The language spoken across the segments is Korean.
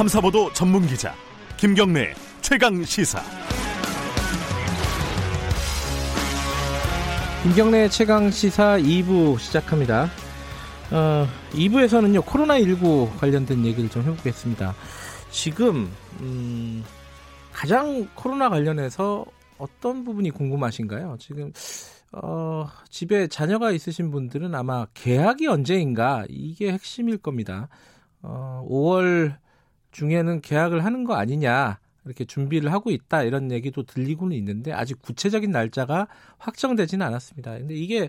탐사보도 전문 기자 김경래 최강 시사. 김경래 최강 시사 2부 시작합니다. 어, 2부에서는요 코로나19 관련된 얘기를 좀 해보겠습니다. 지금 음, 가장 코로나 관련해서 어떤 부분이 궁금하신가요? 지금 어, 집에 자녀가 있으신 분들은 아마 계약이 언제인가 이게 핵심일 겁니다. 어, 5월 중에는 계약을 하는 거 아니냐 이렇게 준비를 하고 있다 이런 얘기도 들리고는 있는데 아직 구체적인 날짜가 확정되지는 않았습니다. 근데 이게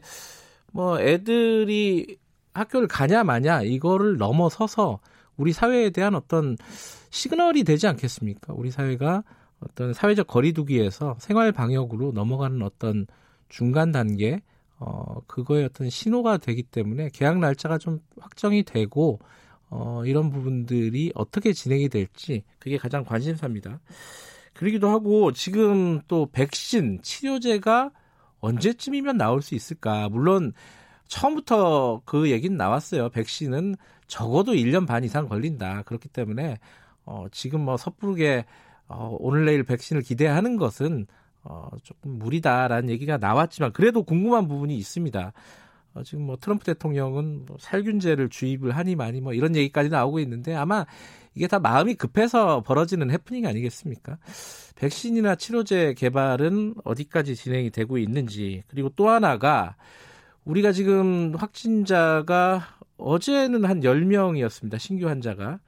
뭐 애들이 학교를 가냐 마냐 이거를 넘어서서 우리 사회에 대한 어떤 시그널이 되지 않겠습니까? 우리 사회가 어떤 사회적 거리두기에서 생활 방역으로 넘어가는 어떤 중간 단계 어 그거의 어떤 신호가 되기 때문에 계약 날짜가 좀 확정이 되고 어 이런 부분들이 어떻게 진행이 될지 그게 가장 관심사입니다. 그러기도 하고 지금 또 백신 치료제가 언제쯤이면 나올 수 있을까? 물론 처음부터 그 얘기는 나왔어요. 백신은 적어도 1년 반 이상 걸린다. 그렇기 때문에 어 지금 뭐 섣부르게 어, 오늘 내일 백신을 기대하는 것은 어, 조금 무리다라는 얘기가 나왔지만 그래도 궁금한 부분이 있습니다. 어, 지금 뭐 트럼프 대통령은 뭐 살균제를 주입을 하니 많이 뭐 이런 얘기까지 나오고 있는데 아마 이게 다 마음이 급해서 벌어지는 해프닝 아니겠습니까? 백신이나 치료제 개발은 어디까지 진행이 되고 있는지 그리고 또 하나가 우리가 지금 확진자가 어제는 한 10명이었습니다. 신규 환자가.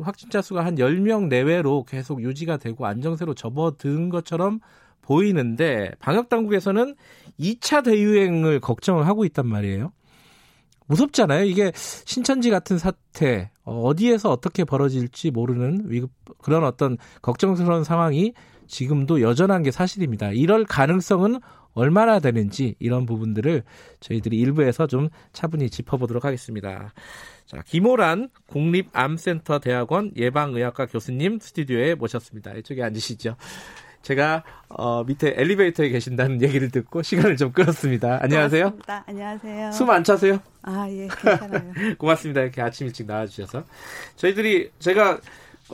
확진자 수가 한 10명 내외로 계속 유지가 되고 안정세로 접어든 것처럼 보이는데 방역 당국에서는 2차 대유행을 걱정을 하고 있단 말이에요. 무섭잖아요. 이게 신천지 같은 사태 어디에서 어떻게 벌어질지 모르는 위급 그런 어떤 걱정스러운 상황이 지금도 여전한 게 사실입니다. 이럴 가능성은 얼마나 되는지 이런 부분들을 저희들이 일부에서 좀 차분히 짚어보도록 하겠습니다. 자, 김호란 국립암센터 대학원 예방의학과 교수님 스튜디오에 모셨습니다. 이쪽에 앉으시죠. 제가 어, 밑에 엘리베이터에 계신다는 얘기를 듣고 시간을 좀 끌었습니다. 안녕하세요. 고맙습니다. 안녕하세요. 숨 안 차세요? 아, 예, 괜찮아요. 고맙습니다. 이렇게 아침 일찍 나와주셔서. 저희들이, 제가,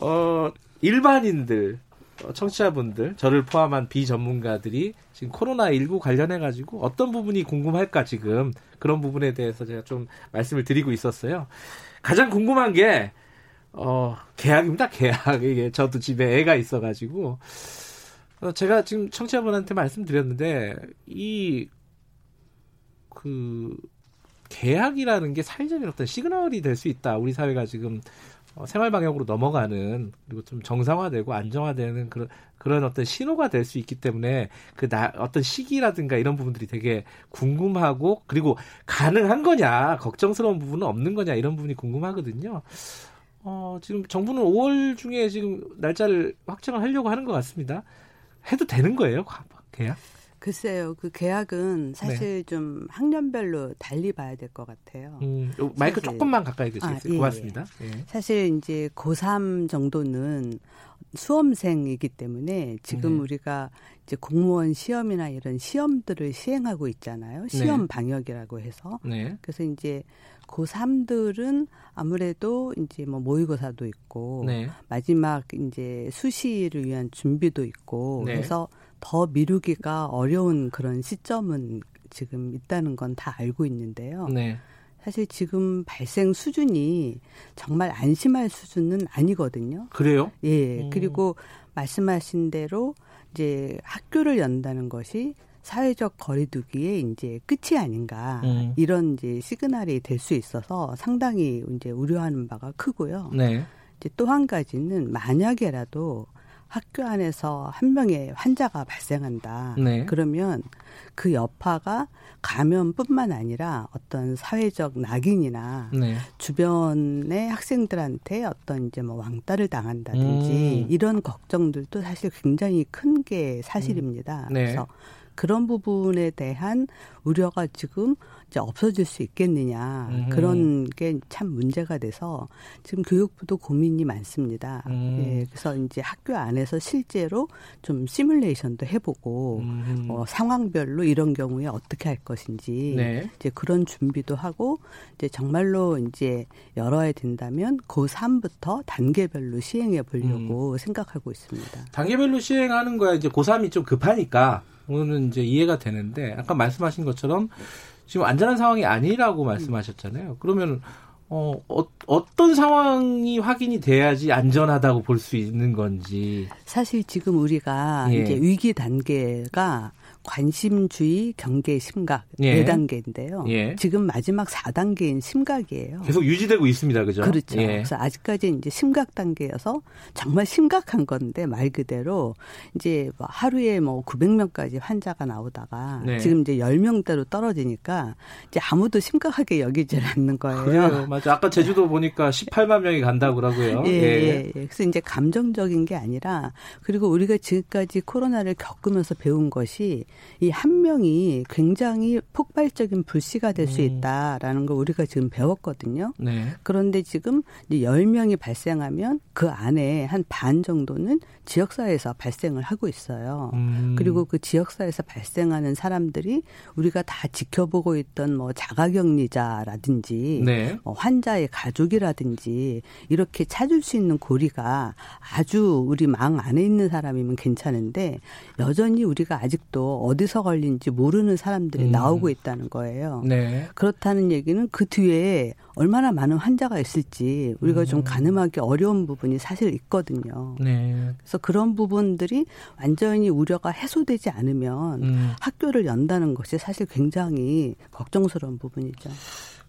어, 일반인들, 어, 청취자분들, 저를 포함한 비전문가들이 지금 코로나19 관련해가지고 어떤 부분이 궁금할까 지금 그런 부분에 대해서 제가 좀 말씀을 드리고 있었어요. 가장 궁금한 게, 어, 계약입니다, 계약. 이게 저도 집에 애가 있어가지고. 어, 제가 지금 청취자분한테 말씀드렸는데, 이, 그, 계약이라는 게 사회적인 어떤 시그널이 될 수 있다. 우리 사회가 지금 어, 생활 방향으로 넘어가는 그리고 좀 정상화되고 안정화되는 그런 그런 어떤 신호가 될 수 있기 때문에 그 나, 어떤 시기라든가 이런 부분들이 되게 궁금하고 그리고 가능한 거냐 걱정스러운 부분은 없는 거냐 이런 부분이 궁금하거든요. 어, 지금 정부는 5월 중에 지금 날짜를 확정을 하려고 하는 것 같습니다. 해도 되는 거예요, 계약? 글쎄요, 그 계약은 사실 네. 좀 학년별로 달리 봐야 될 것 같아요. 음, 마이크 사실. 조금만 가까이 대주세요. 아, 예, 고맙습니다. 예. 사실 이제 고3 정도는 수험생이기 때문에 지금 네. 우리가 이제 공무원 시험이나 이런 시험들을 시행하고 있잖아요. 시험 네. 방역이라고 해서. 네. 그래서 이제 고3들은 아무래도 이제 뭐 모의고사도 있고 네. 마지막 이제 수시를 위한 준비도 있고 네. 그래서 더 미루기가 어려운 그런 시점은 지금 있다는 건 다 알고 있는데요. 네. 사실 지금 발생 수준이 정말 안심할 수준은 아니거든요. 그래요? 예. 음. 그리고 말씀하신 대로 이제 학교를 연다는 것이 사회적 거리두기의 이제 끝이 아닌가 음. 이런 이제 시그널이 될 수 있어서 상당히 이제 우려하는 바가 크고요. 네. 이제 또 한 가지는 만약에라도 학교 안에서 한 명의 환자가 발생한다. 네. 그러면 그 여파가 감염뿐만 아니라 어떤 사회적 낙인이나 네. 주변의 학생들한테 어떤 이제 뭐 왕따를 당한다든지 음. 이런 걱정들도 사실 굉장히 큰 게 사실입니다. 음. 네. 그래서 그런 부분에 대한 우려가 지금 이제 없어질 수 있겠느냐 음. 그런 게 참 문제가 돼서 지금 교육부도 고민이 많습니다. 음. 예, 그래서 이제 학교 안에서 실제로 좀 시뮬레이션도 해보고 음. 어, 상황별로 이런 경우에 어떻게 할 것인지 네. 이제 그런 준비도 하고 이제 정말로 이제 열어야 된다면 고3부터 단계별로 시행해 보려고 음. 생각하고 있습니다. 단계별로 시행하는 거야 이제 고3이 좀 급하니까 오늘은 이제 이해가 되는데 아까 말씀하신 것처럼 지금 안전한 상황이 아니라고 말씀하셨잖아요. 그러면 어, 어, 떤 상황이 확인이 돼야지 안전하다고 볼 수 있는 건지. 사실 지금 우리가 예. 이제 위기 단계가 관심주의, 경계, 심각 예. 4단계인데요. 예. 지금 마지막 4단계인 심각이에요. 계속 유지되고 있습니다. 그죠? 그렇죠. 예. 그래서 아직까지 이제 심각 단계여서 정말 심각한 건데 말 그대로 이제 뭐 하루에 뭐 900명까지 환자가 나오다가 네. 지금 이제 10명대로 떨어지니까 이제 아무도 심각하게 여기질 않는 거예요. 그래요. 맞아. 아까 제주도 보니까 18만 명이 간다고 그러고요. 예, 예. 예. 예. 그래서 이제 감정적인 게 아니라 그리고 우리가 지금까지 코로나를 겪으면서 배운 것이 이 한 명이 굉장히 폭발적인 불씨가 될수 음. 있다라는 걸 우리가 지금 배웠거든요. 네. 그런데 지금 이제 10명이 발생하면 그 안에 한 반 정도는 지역사회에서 발생을 하고 있어요. 음. 그리고 그 지역사회에서 발생하는 사람들이 우리가 다 지켜보고 있던 뭐 자가격리자라든지 네. 뭐 환자의 가족이라든지 이렇게 찾을 수 있는 고리가 아주 우리 망 안에 있는 사람이면 괜찮은데 여전히 우리가 아직도 어디서 걸린지 모르는 사람들이 음. 나오고 있다는 거예요. 네. 그렇다는 얘기는 그 뒤에 얼마나 많은 환자가 있을지 우리가 음. 좀 가늠하기 어려운 부분이 사실 있거든요. 네. 그래서 그런 부분들이 완전히 우려가 해소되지 않으면 음. 학교를 연다는 것이 사실 굉장히 걱정스러운 부분이죠.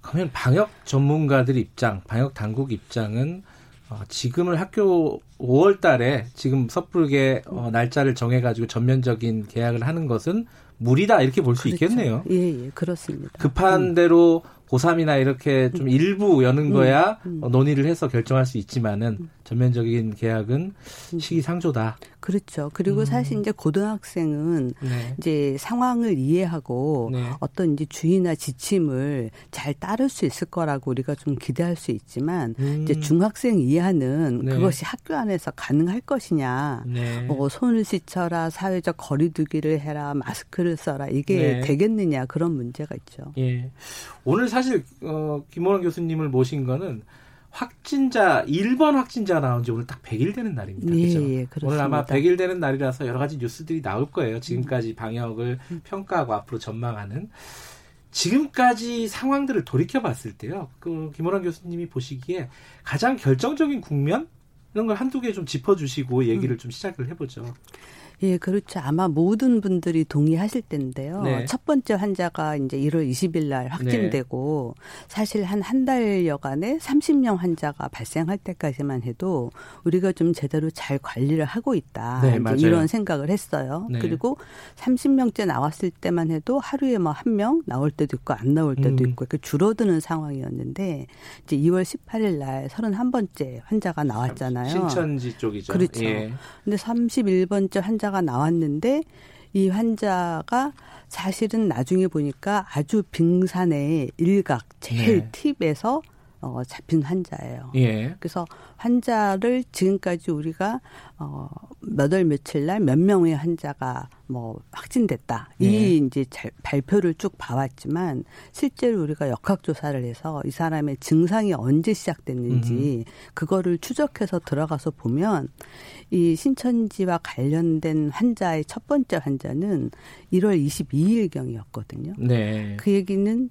그러면 방역 전문가들 입장, 방역 당국 입장은 어, 지금을 학교 5월 달에 지금 섣부르게 어, 날짜를 정해가지고 전면적인 계약을 하는 것은 무리다 이렇게 볼수 그렇죠. 있겠네요. 예, 예, 그렇습니다. 급한 음. 대로 고3이나 이렇게 좀 음. 일부 여는 음. 거야 음. 음. 논의를 해서 결정할 수 있지만은 음. 전면적인 계약은 시기상조다. 그렇죠. 그리고 음. 사실 이제 고등학생은 네. 이제 상황을 이해하고 네. 어떤 이제 주의나 지침을 잘 따를 수 있을 거라고 우리가 좀 기대할 수 있지만 음. 이제 중학생 이하는 네. 그것이 학교 안에서 가능할 것이냐. 네. 뭐 손을 씻어라, 사회적 거리두기를 해라, 마스크를 써라 이게 네. 되겠느냐 그런 문제가 있죠. 예. 오늘 사실 어, 김원원 교수님을 모신 거는 확진자 1번 확진자 나온 지 오늘 딱 100일 되는 날입니다. 예, 그렇죠? 예, 오늘 아마 100일 되는 날이라서 여러 가지 뉴스들이 나올 거예요. 지금까지 방역을 음. 평가하고 앞으로 전망하는 지금까지 상황들을 돌이켜 봤을 때요. 그 김호란 교수님이 보시기에 가장 결정적인 국면 이런 걸 한두 개 좀 짚어 주시고 얘기를 음. 좀 시작을 해 보죠. 예, 그렇죠. 아마 모든 분들이 동의하실 텐데요. 네. 첫 번째 환자가 이제 1월 20일 날 확진되고 네. 사실 한 한 달여간에 30명 환자가 발생할 때까지만 해도 우리가 좀 제대로 잘 관리를 하고 있다. 네, 이런 생각을 했어요. 네. 그리고 30명째 나왔을 때만 해도 하루에 뭐 한 명 나올 때도 있고 안 나올 때도 음. 있고 이렇게 줄어드는 상황이었는데 이제 2월 18일 날 31번째 환자가 나왔잖아요. 신천지 쪽이죠. 그렇죠. 예. 근데 31번째 환자 환자가 나왔는데 이 환자가 사실은 나중에 보니까 아주 빙산의 일각 제일 네. 팁에서 어, 잡힌 환자예요. 예. 그래서 환자를 지금까지 우리가 어, 몇월 며칠 날 몇 명의 환자가 뭐 확진됐다. 예. 이 이제 잘, 발표를 쭉 봐왔지만 실제로 우리가 역학 조사를 해서 이 사람의 증상이 언제 시작됐는지 음. 그거를 추적해서 들어가서 보면 이 신천지와 관련된 환자의 첫 번째 환자는 1월 22일 경이었거든요. 네. 그 얘기는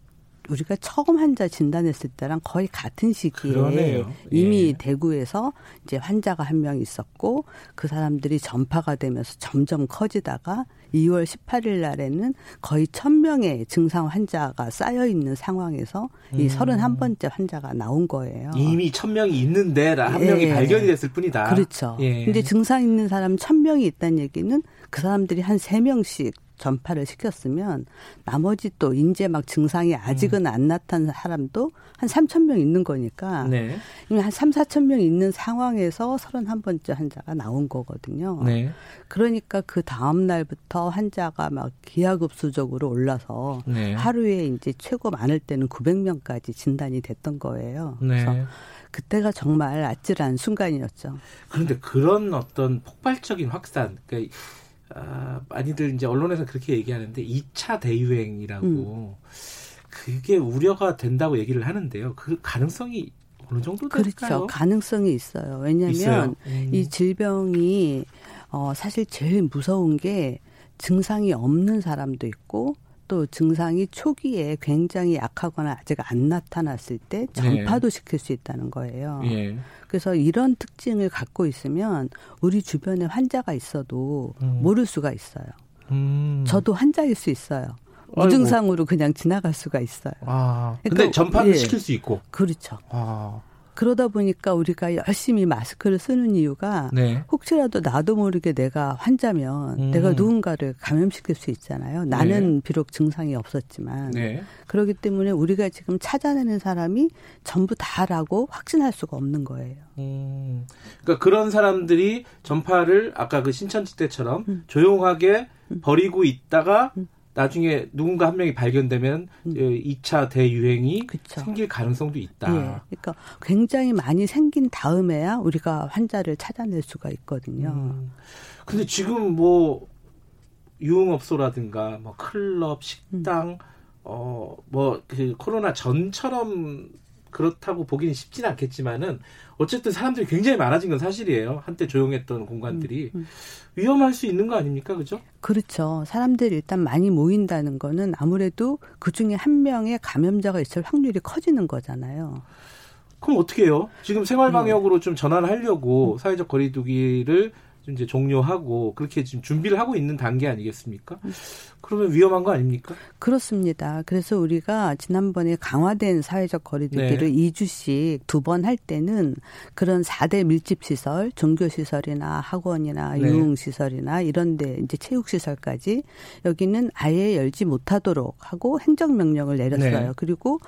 우리가 처음 환자 진단했을 때랑 거의 같은 시기에 그러네요. 이미 예. 대구에서 이제 환자가 한 명 있었고 그 사람들이 전파가 되면서 점점 커지다가 2월 18일 날에는 거의 1000명의 증상 환자가 쌓여 있는 상황에서 이 음. 31번째 환자가 나온 거예요. 이미 1000명이 있는데 한 예. 명이 발견이 됐을 뿐이다. 그렇죠. 예. 근데 증상 있는 사람 1000명이 있다는 얘기는 그 사람들이 한 3명씩 전파를 시켰으면 나머지 또 이제 막 증상이 아직은 음. 안 나타난 사람도 한 3천 명 있는 거니까 네. 한 3, 4천 명 있는 상황에서 31번째 환자가 나온 거거든요. 네. 그러니까 그 다음 날부터 환자가 막 기하급수적으로 올라서 네. 하루에 이제 최고 많을 때는 900명까지 진단이 됐던 거예요. 네. 그래서 그때가 정말 아찔한 순간이었죠. 그런데 그런 어떤 폭발적인 확산, 그러니까 아, 많이들 이제 언론에서 그렇게 얘기하는데 2차 대유행이라고 음. 그게 우려가 된다고 얘기를 하는데요. 그 가능성이 어느 정도 될까요? 그렇죠. 가능성이 있어요. 왜냐하면 음. 이 질병이 어, 사실 제일 무서운 게 증상이 없는 사람도 있고 또 증상이 초기에 굉장히 약하거나 아직 안 나타났을 때 전파도 네. 시킬 수 있다는 거예요. 예. 그래서 이런 특징을 갖고 있으면 우리 주변에 환자가 있어도 음. 모를 수가 있어요. 음. 저도 환자일 수 있어요. 무증상으로 그냥 지나갈 수가 있어요. 아, 그러니까, 근데 전파를 예. 시킬 수 있고. 그렇죠. 아. 그러다 보니까 우리가 열심히 마스크를 쓰는 이유가 네. 혹시라도 나도 모르게 내가 환자면 음. 내가 누군가를 감염시킬 수 있잖아요. 나는 네. 비록 증상이 없었지만 네. 그렇기 때문에 우리가 지금 찾아내는 사람이 전부 다라고 확신할 수가 없는 거예요. 음. 그러니까 그런 사람들이 전파를 아까 그 신천지 때처럼 음. 조용하게 음. 버리고 있다가 음. 나중에 누군가 한 명이 발견되면 음. 2차 대유행이 그쵸. 생길 가능성도 있다. 예. 그러니까 굉장히 많이 생긴 다음에야 우리가 환자를 찾아낼 수가 있거든요. 음. 근데 지금 뭐 유흥업소라든가 뭐 클럽, 식당 음. 어뭐 그 코로나 전처럼 그렇다고 보기는 쉽지는 않겠지만은 어쨌든 사람들이 굉장히 많아진 건 사실이에요. 한때 조용했던 공간들이 음, 음. 위험할 수 있는 거 아닙니까, 그죠? 그렇죠. 사람들이 일단 많이 모인다는 거는 아무래도 그 중에 한 명의 감염자가 있을 확률이 커지는 거잖아요. 그럼 어떻게 해요? 지금 생활 방역으로 음. 좀 전환하려고 음. 사회적 거리두기를 이제 종료하고 그렇게 지금 준비를 하고 있는 단계 아니겠습니까? 그러면 위험한 거 아닙니까? 그렇습니다. 그래서 우리가 지난번에 강화된 사회적 거리두기를 네. 2주씩 두 번 할 때는 그런 4대 밀집 시설, 종교 시설이나 학원이나 네. 유흥 시설이나 이런 데 이제 체육 시설까지 여기는 아예 열지 못하도록 하고 행정 명령을 내렸어요. 네. 그리고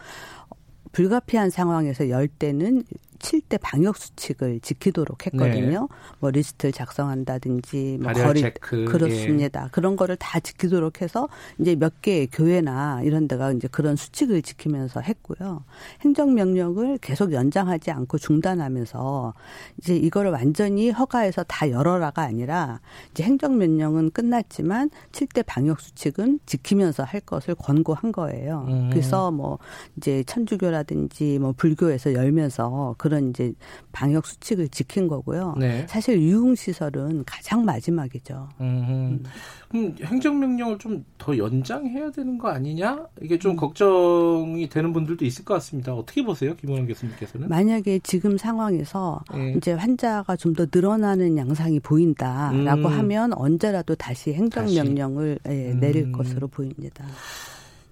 불가피한 상황에서 열 때는 7대 방역 수칙을 지키도록 했거든요. 네. 뭐 리스트를 작성한다든지 뭐 거리 체크, 그렇습니다. 예. 그런 거를 다 지키도록 해서 이제 몇 개의 교회나 이런 데가 이제 그런 수칙을 지키면서 했고요. 행정 명령을 계속 연장하지 않고 중단하면서 이제 이거를 완전히 허가해서 다 열어라가 아니라 이제 행정 명령은 끝났지만 7대 방역 수칙은 지키면서 할 것을 권고한 거예요. 음. 그래서 뭐 이제 천주교라든지 뭐 불교에서 열면서 그 그런 이제 방역 수칙을 지킨 거고요. 네. 사실 유흥 시설은 가장 마지막이죠. 음. 그럼 행정명령을 좀 더 연장해야 되는 거 아니냐? 이게 좀 음. 걱정이 되는 분들도 있을 것 같습니다. 어떻게 보세요, 김원영 교수님께서는? 만약에 지금 상황에서 네. 이제 환자가 좀 더 늘어나는 양상이 보인다라고 음. 하면 언제라도 다시 행정명령을 다시. 예, 내릴 음. 것으로 보입니다.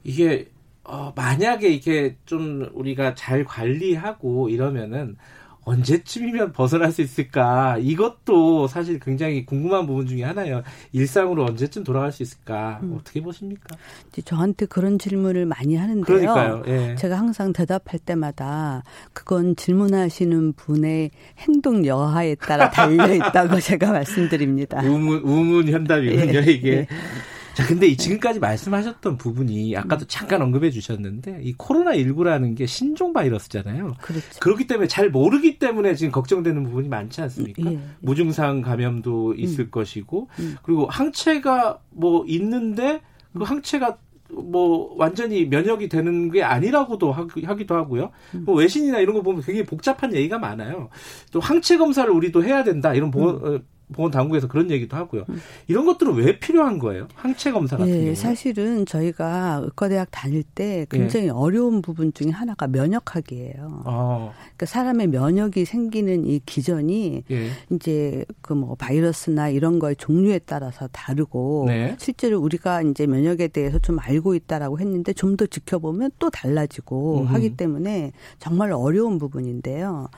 이게 어, 만약에 이게 좀 우리가 잘 관리하고 이러면은 언제쯤이면 벗어날 수 있을까? 이것도 사실 굉장히 궁금한 부분 중에 하나예요. 일상으로 언제쯤 돌아갈 수 있을까? 음. 어떻게 보십니까? 저한테 그런 질문을 많이 하는데요. 그러니까요. 예. 제가 항상 대답할 때마다 그건 질문하시는 분의 행동 여하에 따라 달려 있다고 제가 말씀드립니다. 우문 우문 현답이군요, 예. 이게. 예. 자, 근데 지금까지 말씀하셨던 부분이 아까도 잠깐 언급해 주셨는데 이 코로나 19라는 게 신종 바이러스잖아요. 그렇죠. 그렇기 때문에 잘 모르기 때문에 지금 걱정되는 부분이 많지 않습니까? 예. 무증상 감염도 있을 음. 것이고 음. 그리고 항체가 뭐 있는데 그 항체가 뭐 완전히 면역이 되는 게 아니라고도 하기도 하고요. 음. 뭐 외신이나 이런 거 보면 굉장히 복잡한 얘기가 많아요. 또 항체 검사를 우리도 해야 된다 이런 보건 음. 어, 보건 당국에서 그런 얘기도 하고요. 음. 이런 것들은 왜 필요한 거예요? 항체 검사 같은 예, 경우. 사실은 저희가 의과대학 다닐 때 굉장히 예. 어려운 부분 중에 하나가 면역학이에요. 아. 그러니까 사람의 면역이 생기는 이 기전이 예. 이제 그 뭐 바이러스나 이런 거의 종류에 따라서 다르고 네. 실제로 우리가 이제 면역에 대해서 좀 알고 있다라고 했는데 좀 더 지켜보면 또 달라지고 음. 하기 때문에 정말 어려운 부분인데요.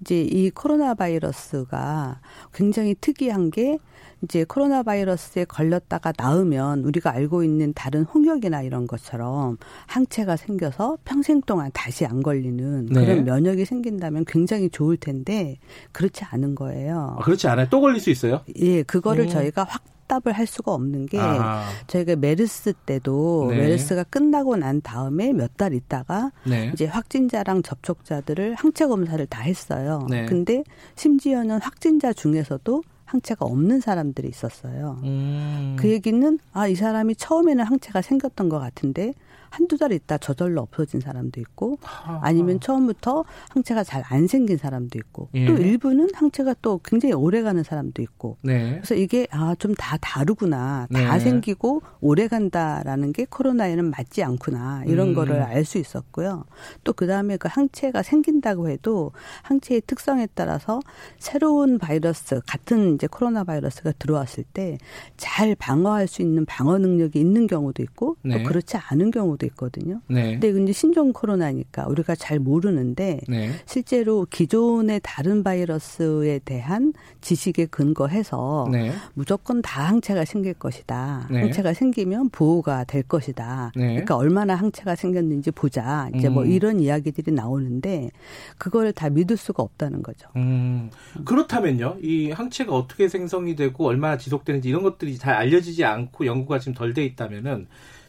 이제 이 코로나 바이러스가 굉장히 특 특이한 게 이제 코로나 바이러스에 걸렸다가 나으면 우리가 알고 있는 다른 홍역이나 이런 것처럼 항체가 생겨서 평생 동안 다시 안 걸리는 네. 그런 면역이 생긴다면 굉장히 좋을 텐데 그렇지 않은 거예요. 아, 그렇지 않아요? 또 걸릴 수 있어요? 예, 그거를 오. 저희가 확 답을 할 수가 없는 게 아. 저희가 메르스 때도 네. 메르스가 끝나고 난 다음에 몇 달 있다가 네. 이제 확진자랑 접촉자들을 항체 검사를 다 했어요. 네. 근데 심지어는 확진자 중에서도 항체가 없는 사람들이 있었어요. 음. 그 얘기는 아 이 사람이 처음에는 항체가 생겼던 것 같은데 한두 달 있다 저절로 없어진 사람도 있고 아니면 처음부터 항체가 잘 안 생긴 사람도 있고 예. 또 일부는 항체가 또 굉장히 오래 가는 사람도 있고 네. 그래서 이게 아 좀 다 다르구나 다 네. 생기고 오래 간다라는 게 코로나에는 맞지 않구나 이런 음. 거를 알 수 있었고요 또 그다음에 그 항체가 생긴다고 해도 항체의 특성에 따라서 새로운 바이러스 같은 이제 코로나 바이러스가 들어왔을 때 잘 방어할 수 있는 방어 능력이 있는 경우도 있고 네. 또 그렇지 않은 경우 경우도 있거든요. 네. 근데 이제 신종 코로나니까 우리가 잘 모르는데 네. 실제로 기존의 다른 바이러스에 대한 지식에 근거해서 네. 무조건 다 항체가 생길 것이다. 네. 항체가 생기면 보호가 될 것이다. 네. 그러니까 얼마나 항체가 생겼는지 보자. 이제 뭐 음. 뭐 이런 이야기들이 나오는데 그거를 다 믿을 수가 없다는 거죠. 음. 그렇다면요. 이 항체가 어떻게 생성이 되고 얼마나 지속되는지 이런 것들이 잘 알려지지 않고 연구가 지금 덜 돼 있다면은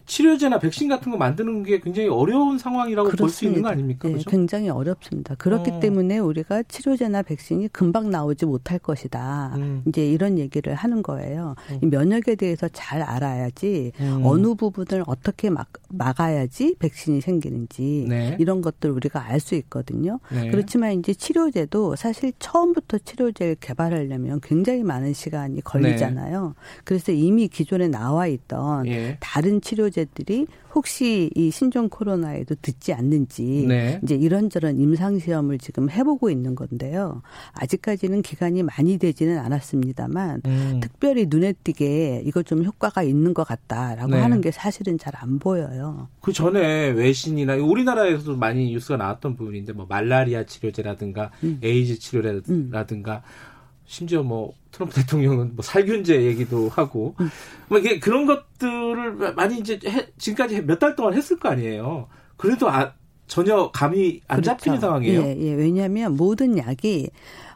치료제나 백신 같은 거 만드는 게 굉장히 어려운 상황이라고 볼 수 있는 거 아닙니까? 네, 그렇죠? 굉장히 어렵습니다. 그렇기 어. 때문에 우리가 치료제나 백신이 금방 나오지 못할 것이다. 음. 이제 이런 얘기를 하는 거예요. 음. 면역에 대해서 잘 알아야지 음. 어느 부분을 어떻게 막, 막아야지 백신이 생기는지 네. 이런 것들 우리가 알 수 있거든요. 네. 그렇지만 이제 치료제도 사실 처음부터 치료제를 개발하려면 굉장히 많은 시간이 걸리잖아요. 네. 그래서 이미 기존에 나와 있던 예. 다른 치료제 문제들이 혹시 이 신종 코로나에도 듣지 않는지 네. 이제 이런저런 임상 시험을 지금 해보고 있는 건데요. 아직까지는 기간이 많이 되지는 않았습니다만 음. 특별히 눈에 띄게 이거 좀 효과가 있는 것 같다라고 네. 하는 게 사실은 잘 안 보여요. 그 전에 외신이나 우리나라에서도 많이 뉴스가 나왔던 부분인데 뭐 말라리아 치료제라든가 음. 에이즈 치료라든가 음. 심지어 뭐 트럼프 대통령은 뭐 살균제 얘기도 하고 음. 뭐 이게 그런 것들을 많이 이제 해, 지금까지 몇 달 동안 했을 거 아니에요. 그래도 아, 전혀 감이 안 그렇죠. 잡히는 상황이에요. 예, 예. 왜냐하면 모든 약이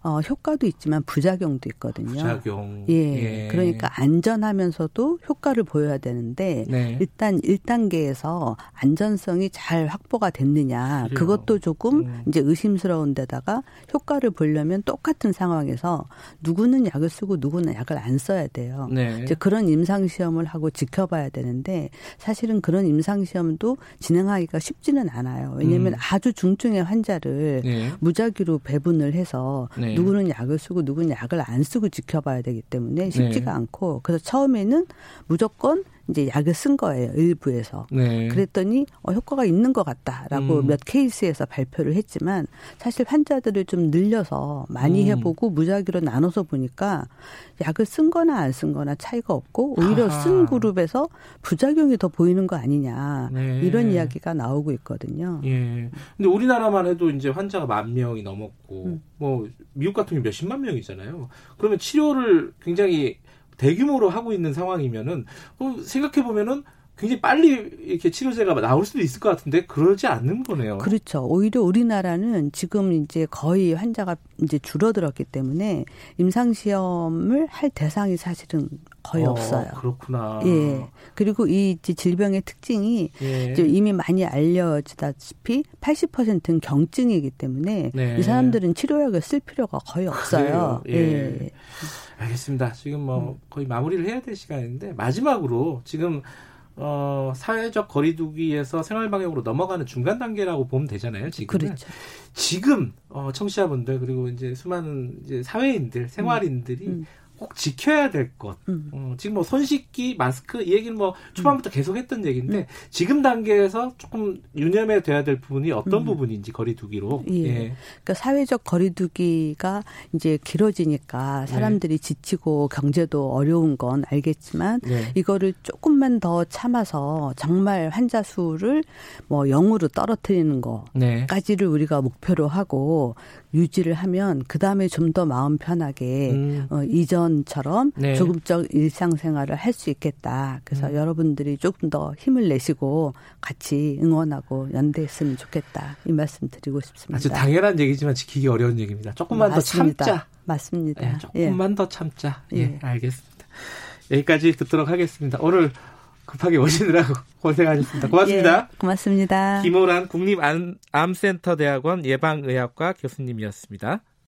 어, 효과도 있지만 부작용도 있거든요. 부작용. 예. 예. 그러니까 안전하면서도 효과를 보여야 되는데 네. 일단 1단계에서 안전성이 잘 확보가 됐느냐 그래요. 그것도 조금 음. 이제 의심스러운 데다가 효과를 보려면 똑같은 상황에서 누구는 약을 쓰고 누구는 약을 안 써야 돼요. 네. 이제 그런 임상 시험을 하고 지켜봐야 되는데 사실은 그런 임상 시험도 진행하기가 쉽지는 않아요. 왜냐하면 음. 아주 중증의 환자를 네. 무작위로 배분을 해서 네. 누구는 약을 쓰고 누구는 약을 안 쓰고 지켜봐야 되기 때문에 쉽지가 네. 않고 그래서 처음에는 무조건 이제 약을 쓴 거예요 일부에서 네. 그랬더니 어, 효과가 있는 것 같다라고 음. 몇 케이스에서 발표를 했지만 사실 환자들을 좀 늘려서 많이 음. 해보고 무작위로 나눠서 보니까 약을 쓴거나 안 쓴거나 차이가 없고 오히려 아하. 쓴 그룹에서 부작용이 더 보이는 거 아니냐 네. 이런 이야기가 나오고 있거든요. 예. 근데 우리나라만 해도 이제 환자가 만 명이 넘었고 음. 뭐 미국 같은 경우 몇십만 명이잖아요. 그러면 치료를 굉장히 대규모로 하고 있는 상황이면은 어, 생각해 보면은 굉장히 빨리 이렇게 치료제가 나올 수도 있을 것 같은데 그러지 않는 거네요. 그렇죠. 오히려 우리나라는 지금 이제 거의 환자가 이제 줄어들었기 때문에 임상 시험을 할 대상이 사실은 거의 어, 없어요. 그렇구나. 예. 그리고 이 질병의 특징이 예. 이미 많이 알려지다시피 80%는 경증이기 때문에 네. 이 사람들은 치료약을 쓸 필요가 거의 없어요. 예. 예. 알겠습니다. 지금 뭐 음. 거의 마무리를 해야 될 시간인데 마지막으로 지금 어, 사회적 거리두기에서 생활 방역으로 넘어가는 중간 단계라고 보면 되잖아요. 지금 그렇죠. 지금 어, 청취자분들 그리고 이제 수많은 이제 사회인들, 생활인들이 음. 음. 꼭 지켜야 될 것. 음. 어, 지금 뭐 손 씻기, 마스크 이 얘기는 뭐 초반부터 음. 계속 했던 얘기인데 음. 지금 단계에서 조금 유념해 둬야 될 부분이 어떤 음. 부분인지 거리두기로. 예. 예. 그러니까 사회적 거리두기가 이제 길어지니까 사람들이 네. 지치고 경제도 어려운 건 알겠지만 네. 이거를 조금만 더 참아서 정말 환자 수를 뭐 0으로 떨어뜨리는 거까지를 네. 우리가 목표로 하고 유지를 하면 그 다음에 좀 더 마음 편하게 음. 어, 이전 예전처럼 네. 조금적 일상생활을 할 수 있겠다. 그래서 음. 여러분들이 조금 더 힘을 내시고 같이 응원하고 연대했으면 좋겠다. 이 말씀 드리고 싶습니다. 아주 당연한 얘기지만 지키기 어려운 얘기입니다. 조금만 맞습니다. 더 참자. 맞습니다. 네, 조금만 예. 더 참자. 예, 예, 알겠습니다. 여기까지 듣도록 하겠습니다. 오늘 급하게 오시느라고 고생하셨습니다. 고맙습니다. 예, 고맙습니다. 김호란 국립암센터 대학원 예방의학과 교수님이었습니다.